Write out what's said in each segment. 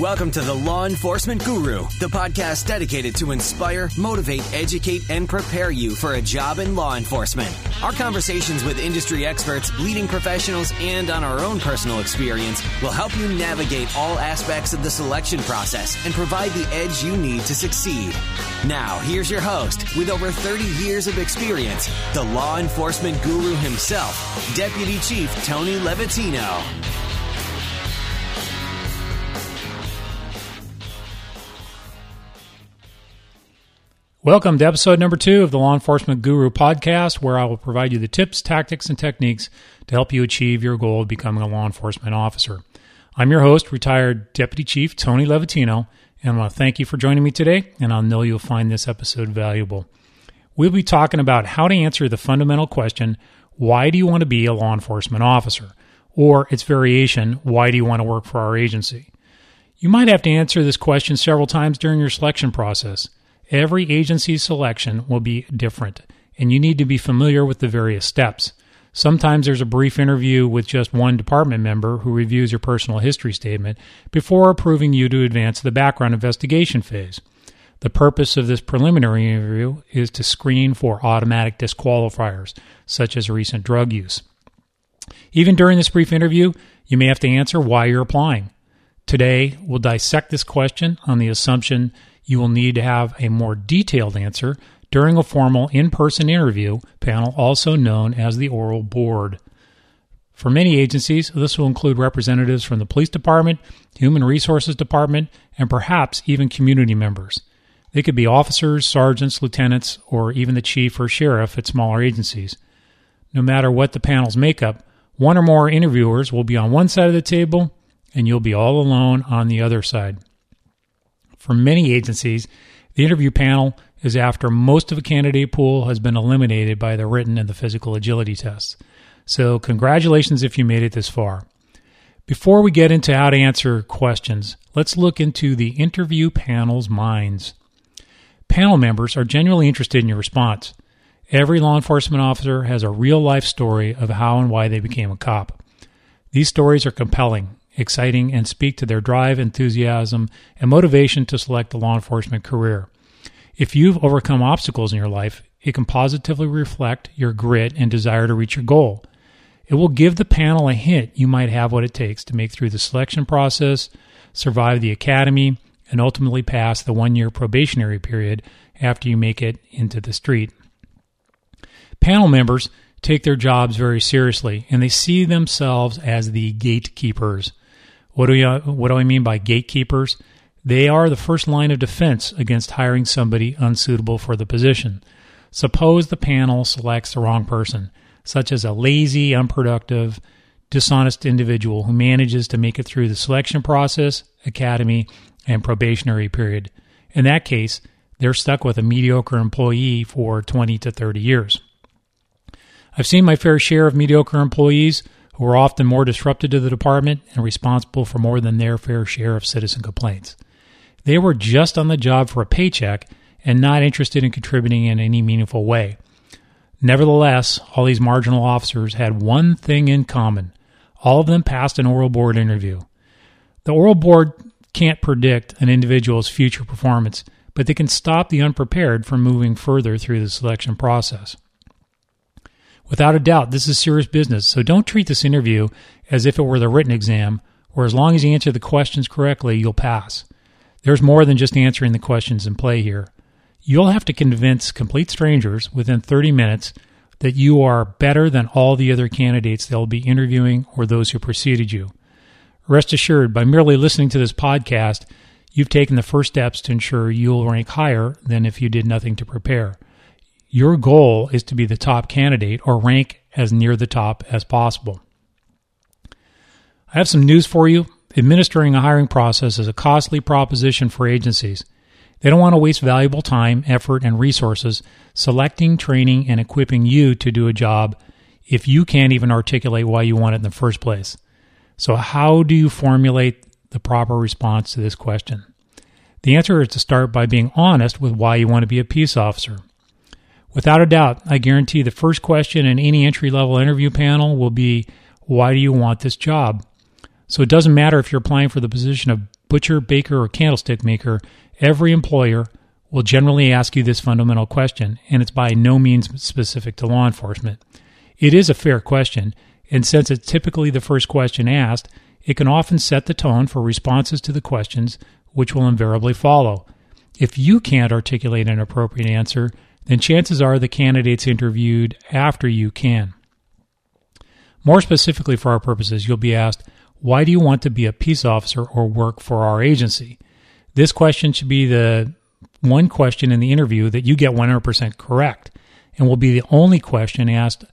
Welcome to the Law Enforcement Guru, the podcast dedicated to inspire, motivate, educate, and prepare you for a job in law enforcement. Our conversations with industry experts, leading professionals, and on our own personal experience will help you navigate all aspects of the selection process and provide the edge you need to succeed. Now, here's your host with over 30 years of experience, the law enforcement guru himself, Deputy Chief Tony Levatino. Welcome to episode number two of the Law Enforcement Guru podcast, where I will provide you the tips, tactics, and techniques to help you achieve your goal of becoming a law enforcement officer. I'm your host, retired Deputy Chief Tony Levatino, and I want to thank you for joining me today, and I know you'll find this episode valuable. We'll be talking about how to answer the fundamental question why do you want to be a law enforcement officer? Or its variation, why do you want to work for our agency? You might have to answer this question several times during your selection process. Every agency selection will be different, and you need to be familiar with the various steps. Sometimes there's a brief interview with just one department member who reviews your personal history statement before approving you to advance the background investigation phase. The purpose of this preliminary interview is to screen for automatic disqualifiers, such as recent drug use. Even during this brief interview, you may have to answer why you're applying. Today, we'll dissect this question on the assumption you will need to have a more detailed answer during a formal in person interview panel, also known as the oral board. For many agencies, this will include representatives from the police department, human resources department, and perhaps even community members. They could be officers, sergeants, lieutenants, or even the chief or sheriff at smaller agencies. No matter what the panel's makeup, one or more interviewers will be on one side of the table and you'll be all alone on the other side. For many agencies, the interview panel is after most of a candidate pool has been eliminated by the written and the physical agility tests. So, congratulations if you made it this far. Before we get into how to answer questions, let's look into the interview panel's minds. Panel members are genuinely interested in your response. Every law enforcement officer has a real life story of how and why they became a cop. These stories are compelling exciting, and speak to their drive, enthusiasm, and motivation to select a law enforcement career. If you've overcome obstacles in your life, it can positively reflect your grit and desire to reach your goal. It will give the panel a hint you might have what it takes to make through the selection process, survive the academy, and ultimately pass the one year probationary period after you make it into the street. Panel members take their jobs very seriously and they see themselves as the gatekeepers. What do, you, uh, what do I mean by gatekeepers? They are the first line of defense against hiring somebody unsuitable for the position. Suppose the panel selects the wrong person, such as a lazy, unproductive, dishonest individual who manages to make it through the selection process, academy, and probationary period. In that case, they're stuck with a mediocre employee for 20 to 30 years. I've seen my fair share of mediocre employees who are often more disruptive to the department and responsible for more than their fair share of citizen complaints. They were just on the job for a paycheck and not interested in contributing in any meaningful way. Nevertheless, all these marginal officers had one thing in common. All of them passed an oral board interview. The oral board can't predict an individual's future performance, but they can stop the unprepared from moving further through the selection process. Without a doubt, this is serious business, so don't treat this interview as if it were the written exam, where as long as you answer the questions correctly, you'll pass. There's more than just answering the questions in play here. You'll have to convince complete strangers within 30 minutes that you are better than all the other candidates they'll be interviewing or those who preceded you. Rest assured, by merely listening to this podcast, you've taken the first steps to ensure you'll rank higher than if you did nothing to prepare. Your goal is to be the top candidate or rank as near the top as possible. I have some news for you. Administering a hiring process is a costly proposition for agencies. They don't want to waste valuable time, effort, and resources selecting, training, and equipping you to do a job if you can't even articulate why you want it in the first place. So, how do you formulate the proper response to this question? The answer is to start by being honest with why you want to be a peace officer. Without a doubt, I guarantee the first question in any entry level interview panel will be Why do you want this job? So it doesn't matter if you're applying for the position of butcher, baker, or candlestick maker, every employer will generally ask you this fundamental question, and it's by no means specific to law enforcement. It is a fair question, and since it's typically the first question asked, it can often set the tone for responses to the questions which will invariably follow. If you can't articulate an appropriate answer, then chances are the candidates interviewed after you can. More specifically, for our purposes, you'll be asked, Why do you want to be a peace officer or work for our agency? This question should be the one question in the interview that you get 100% correct and will be the only question asked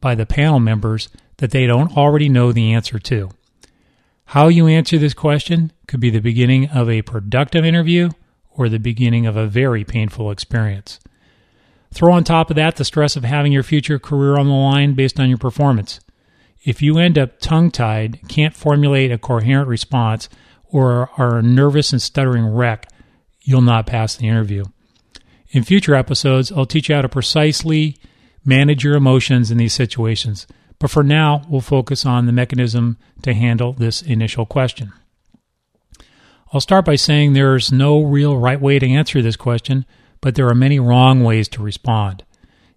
by the panel members that they don't already know the answer to. How you answer this question could be the beginning of a productive interview or the beginning of a very painful experience. Throw on top of that the stress of having your future career on the line based on your performance. If you end up tongue tied, can't formulate a coherent response, or are a nervous and stuttering wreck, you'll not pass the interview. In future episodes, I'll teach you how to precisely manage your emotions in these situations. But for now, we'll focus on the mechanism to handle this initial question. I'll start by saying there's no real right way to answer this question, but there are many wrong ways to respond.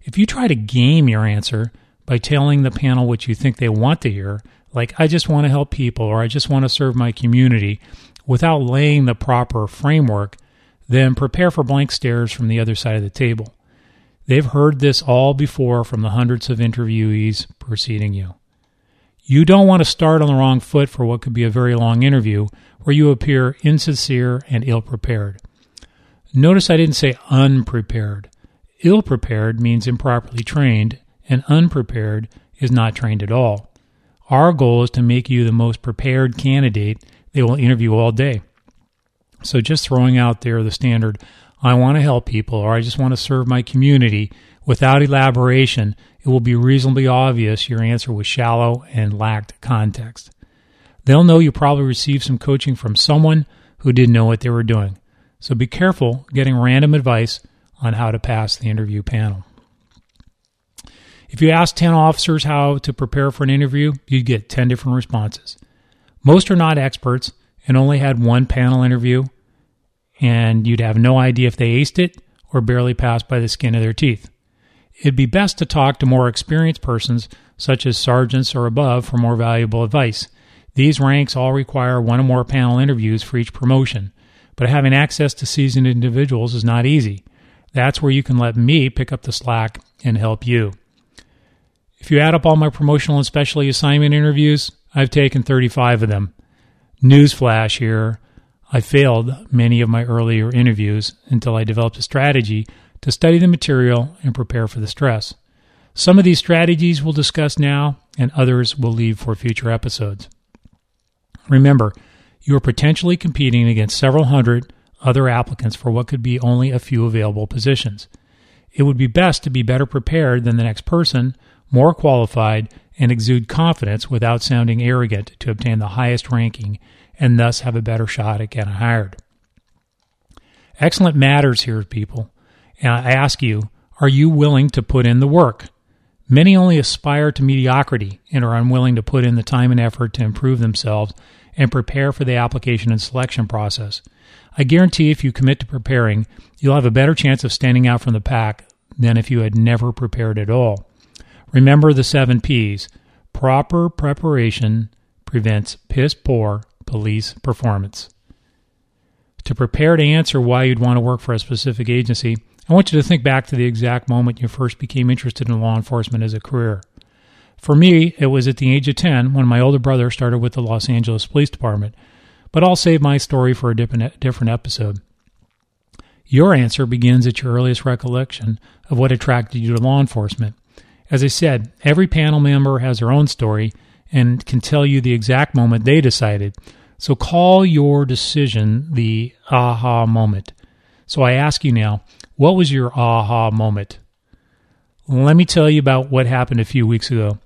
If you try to game your answer by telling the panel what you think they want to hear, like, I just want to help people or I just want to serve my community, without laying the proper framework, then prepare for blank stares from the other side of the table. They've heard this all before from the hundreds of interviewees preceding you. You don't want to start on the wrong foot for what could be a very long interview where you appear insincere and ill prepared. Notice I didn't say unprepared. Ill prepared means improperly trained, and unprepared is not trained at all. Our goal is to make you the most prepared candidate they will interview all day. So just throwing out there the standard, I want to help people or I just want to serve my community without elaboration, it will be reasonably obvious your answer was shallow and lacked context. They'll know you probably received some coaching from someone who didn't know what they were doing. So be careful getting random advice on how to pass the interview panel. If you ask 10 officers how to prepare for an interview, you'd get 10 different responses. Most are not experts and only had one panel interview, and you'd have no idea if they aced it or barely passed by the skin of their teeth. It'd be best to talk to more experienced persons, such as sergeants or above, for more valuable advice. These ranks all require one or more panel interviews for each promotion, but having access to seasoned individuals is not easy. That's where you can let me pick up the slack and help you. If you add up all my promotional and specialty assignment interviews, I've taken 35 of them. Newsflash here I failed many of my earlier interviews until I developed a strategy to study the material and prepare for the stress. Some of these strategies we'll discuss now, and others we'll leave for future episodes. Remember, you are potentially competing against several hundred other applicants for what could be only a few available positions. It would be best to be better prepared than the next person, more qualified, and exude confidence without sounding arrogant to obtain the highest ranking and thus have a better shot at getting hired. Excellent matters here, people. And I ask you, are you willing to put in the work? Many only aspire to mediocrity and are unwilling to put in the time and effort to improve themselves and prepare for the application and selection process. I guarantee if you commit to preparing, you'll have a better chance of standing out from the pack than if you had never prepared at all. Remember the seven P's. Proper preparation prevents piss poor police performance. To prepare to answer why you'd want to work for a specific agency, I want you to think back to the exact moment you first became interested in law enforcement as a career. For me, it was at the age of 10 when my older brother started with the Los Angeles Police Department, but I'll save my story for a different, episode. Your answer begins at your earliest recollection of what attracted you to law enforcement. As I said, every panel member has their own story and can tell you the exact moment they decided. So call your decision the aha moment. So I ask you now, what was your aha moment? Let me tell you about what happened a few weeks ago.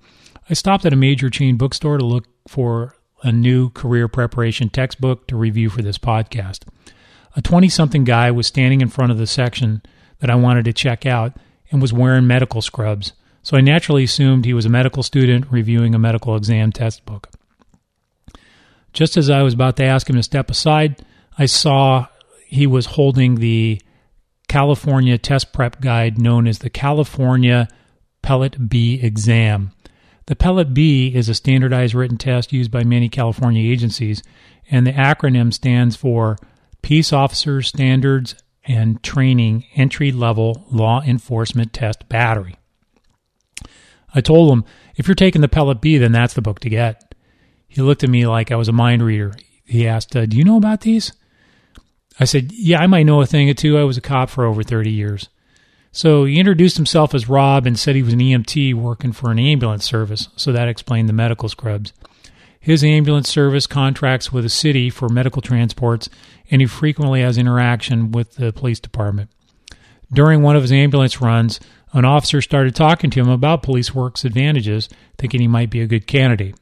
I stopped at a major chain bookstore to look for a new career preparation textbook to review for this podcast. A 20 something guy was standing in front of the section that I wanted to check out and was wearing medical scrubs, so I naturally assumed he was a medical student reviewing a medical exam textbook. Just as I was about to ask him to step aside, I saw he was holding the California test prep guide known as the California Pellet B exam. The Pellet B is a standardized written test used by many California agencies, and the acronym stands for Peace Officers Standards and Training Entry Level Law Enforcement Test Battery. I told him, if you're taking the Pellet B, then that's the book to get. He looked at me like I was a mind reader. He asked, uh, Do you know about these? I said, Yeah, I might know a thing or two. I was a cop for over 30 years. So he introduced himself as Rob and said he was an EMT working for an ambulance service, so that explained the medical scrubs. His ambulance service contracts with the city for medical transports, and he frequently has interaction with the police department. During one of his ambulance runs, an officer started talking to him about police work's advantages, thinking he might be a good candidate.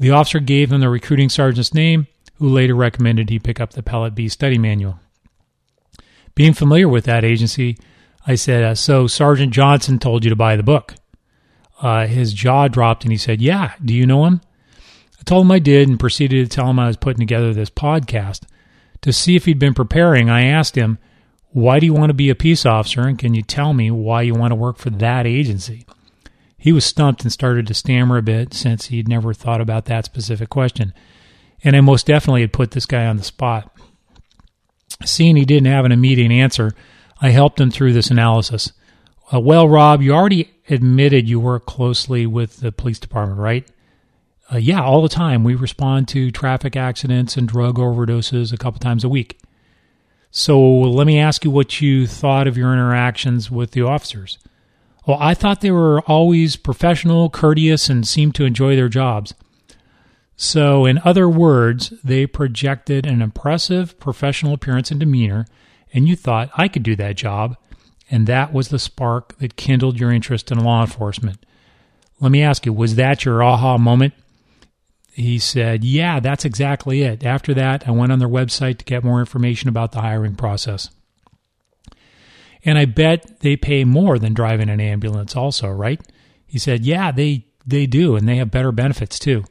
The officer gave him the recruiting sergeant's name, who later recommended he pick up the Pellet B study manual. Being familiar with that agency, I said, uh, So Sergeant Johnson told you to buy the book. Uh, his jaw dropped and he said, Yeah, do you know him? I told him I did and proceeded to tell him I was putting together this podcast. To see if he'd been preparing, I asked him, Why do you want to be a peace officer? And can you tell me why you want to work for that agency? He was stumped and started to stammer a bit since he'd never thought about that specific question. And I most definitely had put this guy on the spot. Seeing he didn't have an immediate answer, I helped him through this analysis. Uh, well, Rob, you already admitted you work closely with the police department, right? Uh, yeah, all the time. We respond to traffic accidents and drug overdoses a couple times a week. So let me ask you what you thought of your interactions with the officers. Well, I thought they were always professional, courteous, and seemed to enjoy their jobs. So, in other words, they projected an impressive professional appearance and demeanor and you thought, I could do that job, and that was the spark that kindled your interest in law enforcement. Let me ask you, was that your aha moment? He said, Yeah, that's exactly it. After that, I went on their website to get more information about the hiring process. And I bet they pay more than driving an ambulance, also, right? He said, Yeah, they, they do, and they have better benefits too.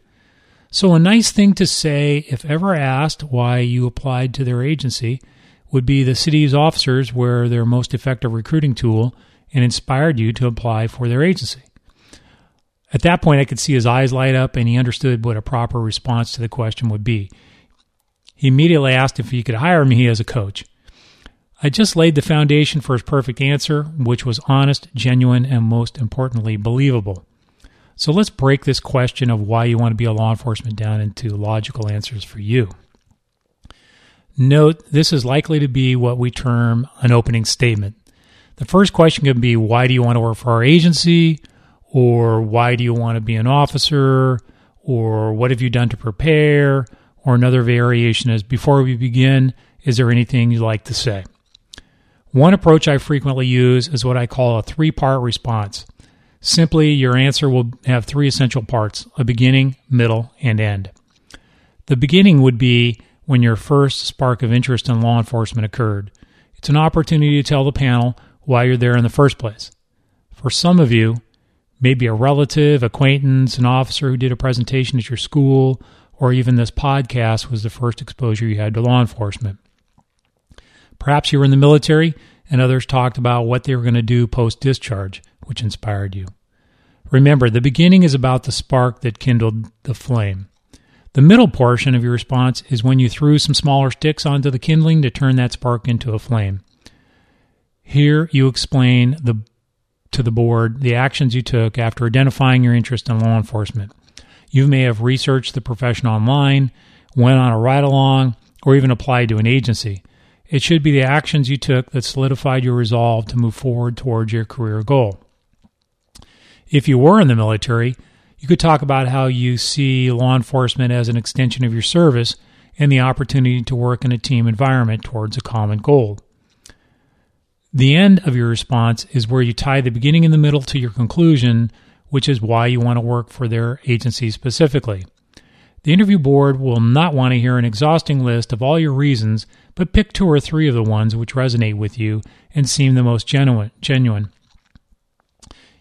So, a nice thing to say if ever asked why you applied to their agency would be the city's officers were their most effective recruiting tool and inspired you to apply for their agency. At that point, I could see his eyes light up and he understood what a proper response to the question would be. He immediately asked if he could hire me as a coach. I just laid the foundation for his perfect answer, which was honest, genuine, and most importantly, believable. So let's break this question of why you want to be a law enforcement down into logical answers for you. Note this is likely to be what we term an opening statement. The first question could be why do you want to work for our agency? Or why do you want to be an officer? Or what have you done to prepare? Or another variation is before we begin, is there anything you'd like to say? One approach I frequently use is what I call a three part response. Simply, your answer will have three essential parts a beginning, middle, and end. The beginning would be when your first spark of interest in law enforcement occurred. It's an opportunity to tell the panel why you're there in the first place. For some of you, maybe a relative, acquaintance, an officer who did a presentation at your school, or even this podcast was the first exposure you had to law enforcement. Perhaps you were in the military and others talked about what they were going to do post discharge, which inspired you. Remember, the beginning is about the spark that kindled the flame. The middle portion of your response is when you threw some smaller sticks onto the kindling to turn that spark into a flame. Here you explain the, to the board the actions you took after identifying your interest in law enforcement. You may have researched the profession online, went on a ride along, or even applied to an agency. It should be the actions you took that solidified your resolve to move forward towards your career goal. If you were in the military, you could talk about how you see law enforcement as an extension of your service and the opportunity to work in a team environment towards a common goal. The end of your response is where you tie the beginning and the middle to your conclusion, which is why you want to work for their agency specifically. The interview board will not want to hear an exhausting list of all your reasons, but pick two or three of the ones which resonate with you and seem the most genuine. genuine.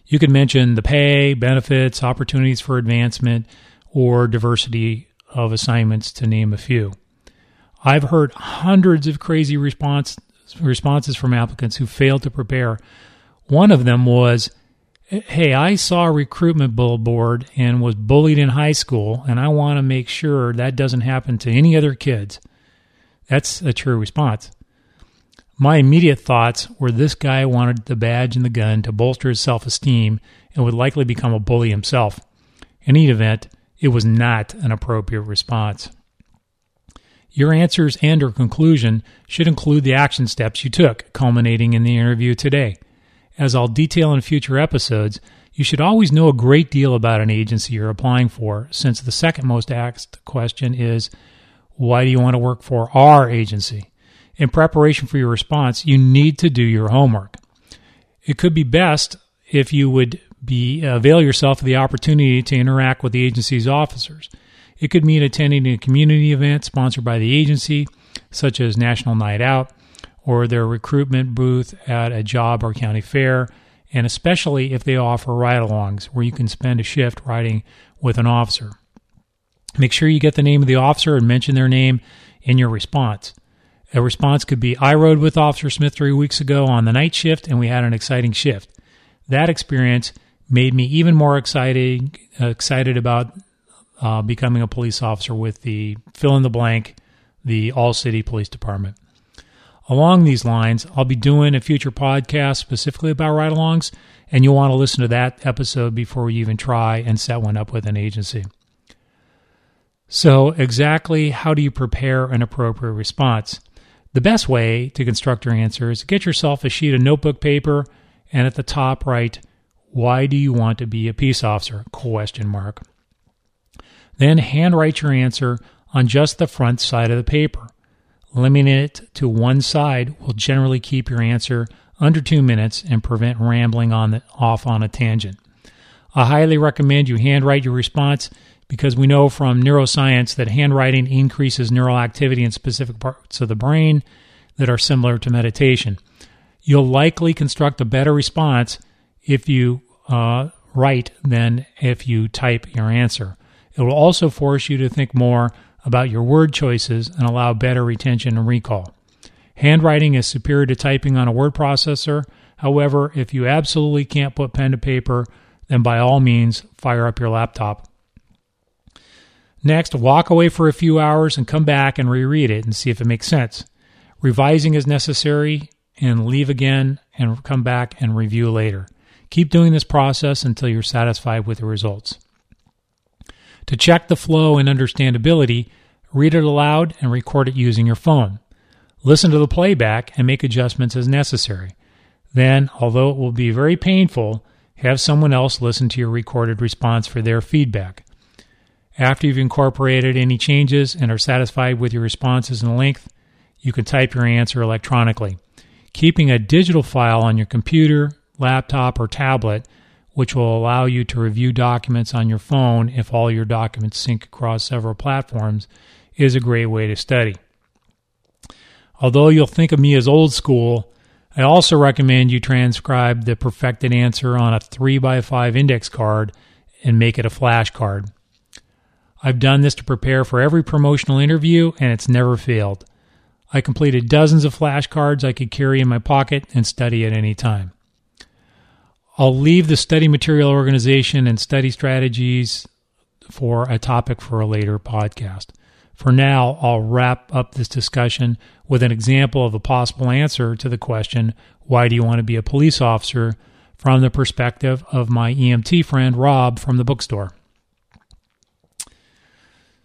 You could mention the pay, benefits, opportunities for advancement, or diversity of assignments, to name a few. I've heard hundreds of crazy response, responses from applicants who failed to prepare. One of them was, Hey, I saw a recruitment billboard and was bullied in high school, and I want to make sure that doesn't happen to any other kids. That's a true response. My immediate thoughts were this guy wanted the badge and the gun to bolster his self esteem and would likely become a bully himself. In any event, it was not an appropriate response. Your answers and or conclusion should include the action steps you took, culminating in the interview today. As I'll detail in future episodes, you should always know a great deal about an agency you're applying for, since the second most asked question is, Why do you want to work for our agency? In preparation for your response, you need to do your homework. It could be best if you would be avail yourself of the opportunity to interact with the agency's officers. It could mean attending a community event sponsored by the agency, such as National Night Out, or their recruitment booth at a job or county fair, and especially if they offer ride alongs where you can spend a shift riding with an officer. Make sure you get the name of the officer and mention their name in your response. A response could be I rode with Officer Smith three weeks ago on the night shift and we had an exciting shift. That experience made me even more excited excited about uh, becoming a police officer with the fill in the blank, the All City Police Department. Along these lines, I'll be doing a future podcast specifically about ride alongs, and you'll want to listen to that episode before you even try and set one up with an agency. So, exactly how do you prepare an appropriate response? The best way to construct your answer is get yourself a sheet of notebook paper and at the top write why do you want to be a peace officer? Question mark. Then handwrite your answer on just the front side of the paper. Limiting it to one side will generally keep your answer under two minutes and prevent rambling on the, off on a tangent. I highly recommend you handwrite your response because we know from neuroscience that handwriting increases neural activity in specific parts of the brain that are similar to meditation. You'll likely construct a better response if you uh, write than if you type your answer. It will also force you to think more about your word choices and allow better retention and recall. Handwriting is superior to typing on a word processor. However, if you absolutely can't put pen to paper, then by all means, fire up your laptop. Next, walk away for a few hours and come back and reread it and see if it makes sense. Revising is necessary and leave again and come back and review later. Keep doing this process until you're satisfied with the results. To check the flow and understandability, read it aloud and record it using your phone. Listen to the playback and make adjustments as necessary. Then, although it will be very painful, have someone else listen to your recorded response for their feedback. After you've incorporated any changes and are satisfied with your responses and length, you can type your answer electronically. Keeping a digital file on your computer laptop, or tablet, which will allow you to review documents on your phone if all your documents sync across several platforms, is a great way to study. Although you'll think of me as old school, I also recommend you transcribe the perfected answer on a 3x5 index card and make it a flashcard. I've done this to prepare for every promotional interview and it's never failed. I completed dozens of flashcards I could carry in my pocket and study at any time. I'll leave the study material organization and study strategies for a topic for a later podcast. For now, I'll wrap up this discussion with an example of a possible answer to the question, Why do you want to be a police officer? from the perspective of my EMT friend Rob from the bookstore.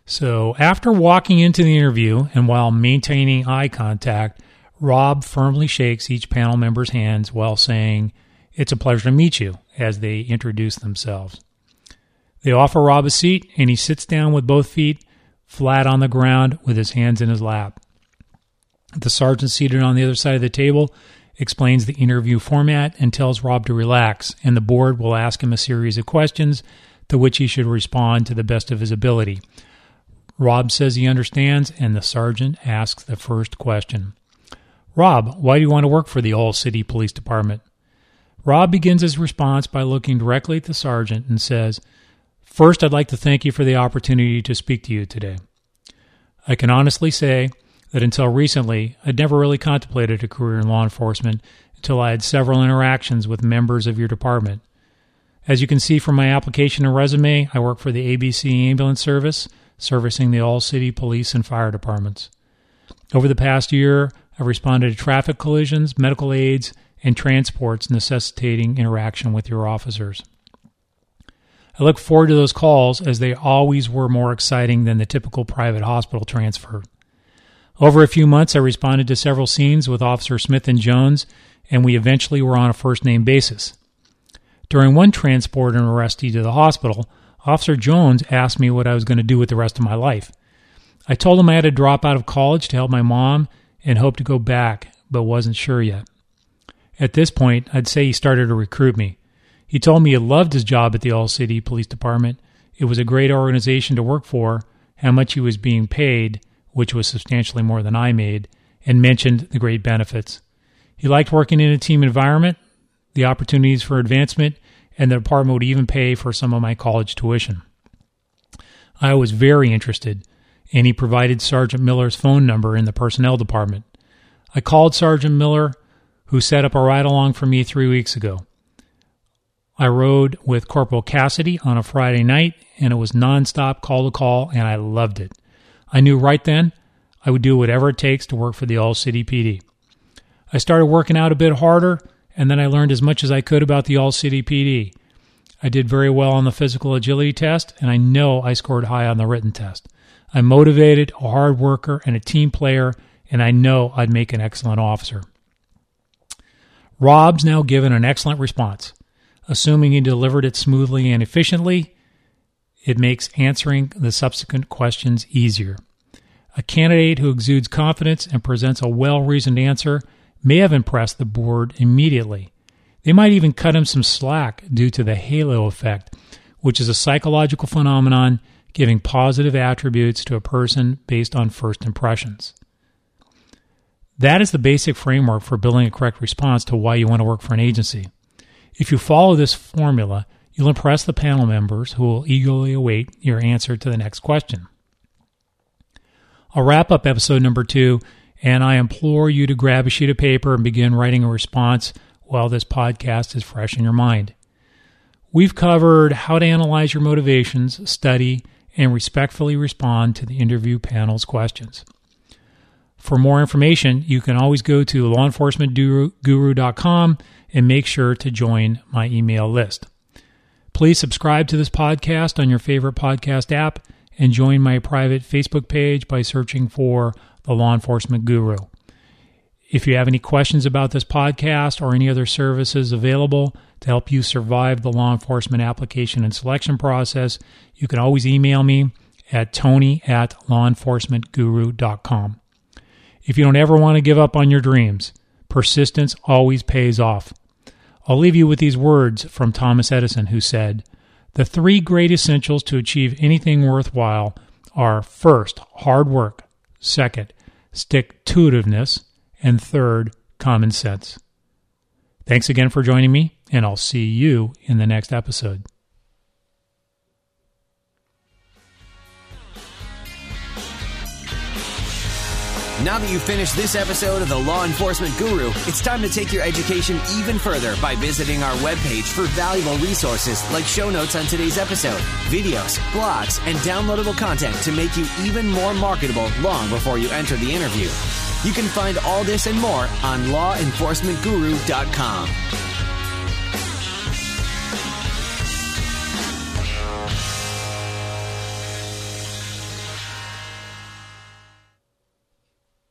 So, after walking into the interview and while maintaining eye contact, Rob firmly shakes each panel member's hands while saying, it's a pleasure to meet you as they introduce themselves. They offer Rob a seat, and he sits down with both feet flat on the ground with his hands in his lap. The sergeant seated on the other side of the table explains the interview format and tells Rob to relax, and the board will ask him a series of questions to which he should respond to the best of his ability. Rob says he understands, and the sergeant asks the first question Rob, why do you want to work for the All City Police Department? Rob begins his response by looking directly at the sergeant and says, First, I'd like to thank you for the opportunity to speak to you today. I can honestly say that until recently, I'd never really contemplated a career in law enforcement until I had several interactions with members of your department. As you can see from my application and resume, I work for the ABC Ambulance Service, servicing the All City Police and Fire Departments. Over the past year, I've responded to traffic collisions, medical aids, and transports necessitating interaction with your officers. I look forward to those calls as they always were more exciting than the typical private hospital transfer. Over a few months, I responded to several scenes with Officer Smith and Jones, and we eventually were on a first name basis. During one transport and arrestee to the hospital, Officer Jones asked me what I was going to do with the rest of my life. I told him I had to drop out of college to help my mom and hoped to go back, but wasn't sure yet. At this point, I'd say he started to recruit me. He told me he loved his job at the All City Police Department. It was a great organization to work for, how much he was being paid, which was substantially more than I made, and mentioned the great benefits. He liked working in a team environment, the opportunities for advancement, and the department would even pay for some of my college tuition. I was very interested, and he provided Sergeant Miller's phone number in the personnel department. I called Sergeant Miller, who set up a ride along for me three weeks ago. I rode with Corporal Cassidy on a Friday night, and it was nonstop call to call, and I loved it. I knew right then I would do whatever it takes to work for the All City PD. I started working out a bit harder, and then I learned as much as I could about the All City PD. I did very well on the physical agility test, and I know I scored high on the written test. I'm motivated, a hard worker, and a team player, and I know I'd make an excellent officer. Rob's now given an excellent response. Assuming he delivered it smoothly and efficiently, it makes answering the subsequent questions easier. A candidate who exudes confidence and presents a well reasoned answer may have impressed the board immediately. They might even cut him some slack due to the halo effect, which is a psychological phenomenon giving positive attributes to a person based on first impressions. That is the basic framework for building a correct response to why you want to work for an agency. If you follow this formula, you'll impress the panel members who will eagerly await your answer to the next question. I'll wrap up episode number two, and I implore you to grab a sheet of paper and begin writing a response while this podcast is fresh in your mind. We've covered how to analyze your motivations, study, and respectfully respond to the interview panel's questions. For more information, you can always go to lawenforcementguru.com and make sure to join my email list. Please subscribe to this podcast on your favorite podcast app and join my private Facebook page by searching for The Law Enforcement Guru. If you have any questions about this podcast or any other services available to help you survive the law enforcement application and selection process, you can always email me at tony at lawenforcementguru.com. If you don't ever want to give up on your dreams, persistence always pays off. I'll leave you with these words from Thomas Edison, who said, The three great essentials to achieve anything worthwhile are first, hard work, second, stick to and third, common sense. Thanks again for joining me, and I'll see you in the next episode. Now that you've finished this episode of The Law Enforcement Guru, it's time to take your education even further by visiting our webpage for valuable resources like show notes on today's episode, videos, blogs, and downloadable content to make you even more marketable long before you enter the interview. You can find all this and more on lawenforcementguru.com.